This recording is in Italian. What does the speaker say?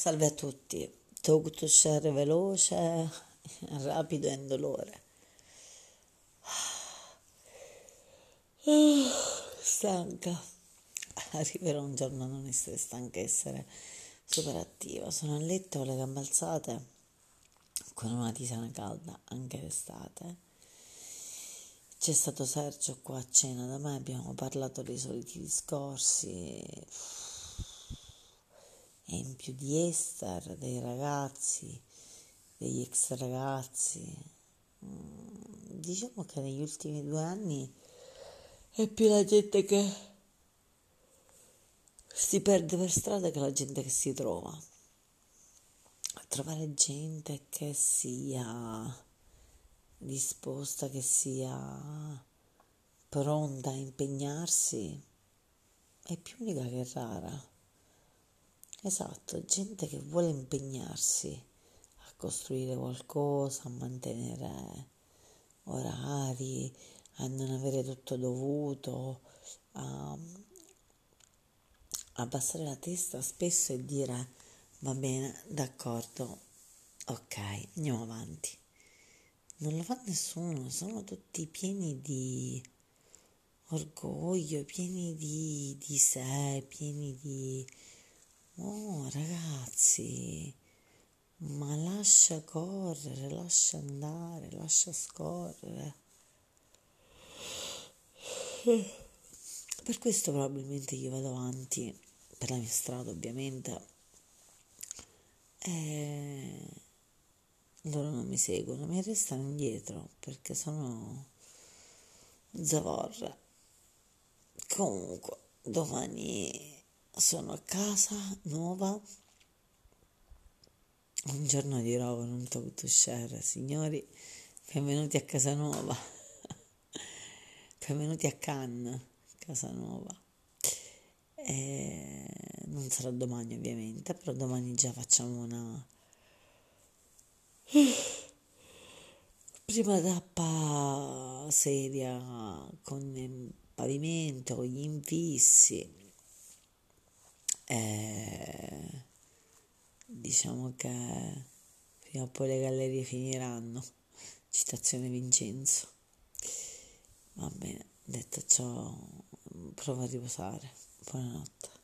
salve a tutti. Talk to share veloce, rapido e indolore. Stanca. Arriverà un giorno a non essere stanca, essere super attiva. Sono a letto con le gambe alzate, con una tisana calda anche d'estate. C'è stato Sergio qua a cena da me, abbiamo parlato dei soliti discorsi e in più di Esther, dei ragazzi, degli ex ragazzi. Mm, diciamo che negli ultimi due anni è più la gente che si perde per strada che la gente che si trova. Trovare gente che sia disposta, che sia pronta a impegnarsi, è più unica che rara. Esatto, gente che vuole impegnarsi a costruire qualcosa, a mantenere orari, a non avere tutto dovuto, a abbassare la testa spesso e dire va bene, d'accordo, ok, andiamo avanti. Non lo fa nessuno, sono tutti pieni di orgoglio, pieni di, di sé, pieni di Oh ragazzi, ma lascia correre, lascia andare, lascia scorrere. Per questo probabilmente io vado avanti, per la mia strada ovviamente, e loro non mi seguono, mi restano indietro perché sono zavorra. Comunque, domani sono a casa nuova. Un giorno dirò con un talk to share, signori, benvenuti a casa nuova, benvenuti a Cannes, casa nuova. E non sarà domani ovviamente, però domani già facciamo una prima tappa seria con il pavimento, gli infissi e diciamo che prima o poi le gallerie finiranno. Citazione Vincenzo. Va bene, detto ciò, provo a riposare. Buonanotte.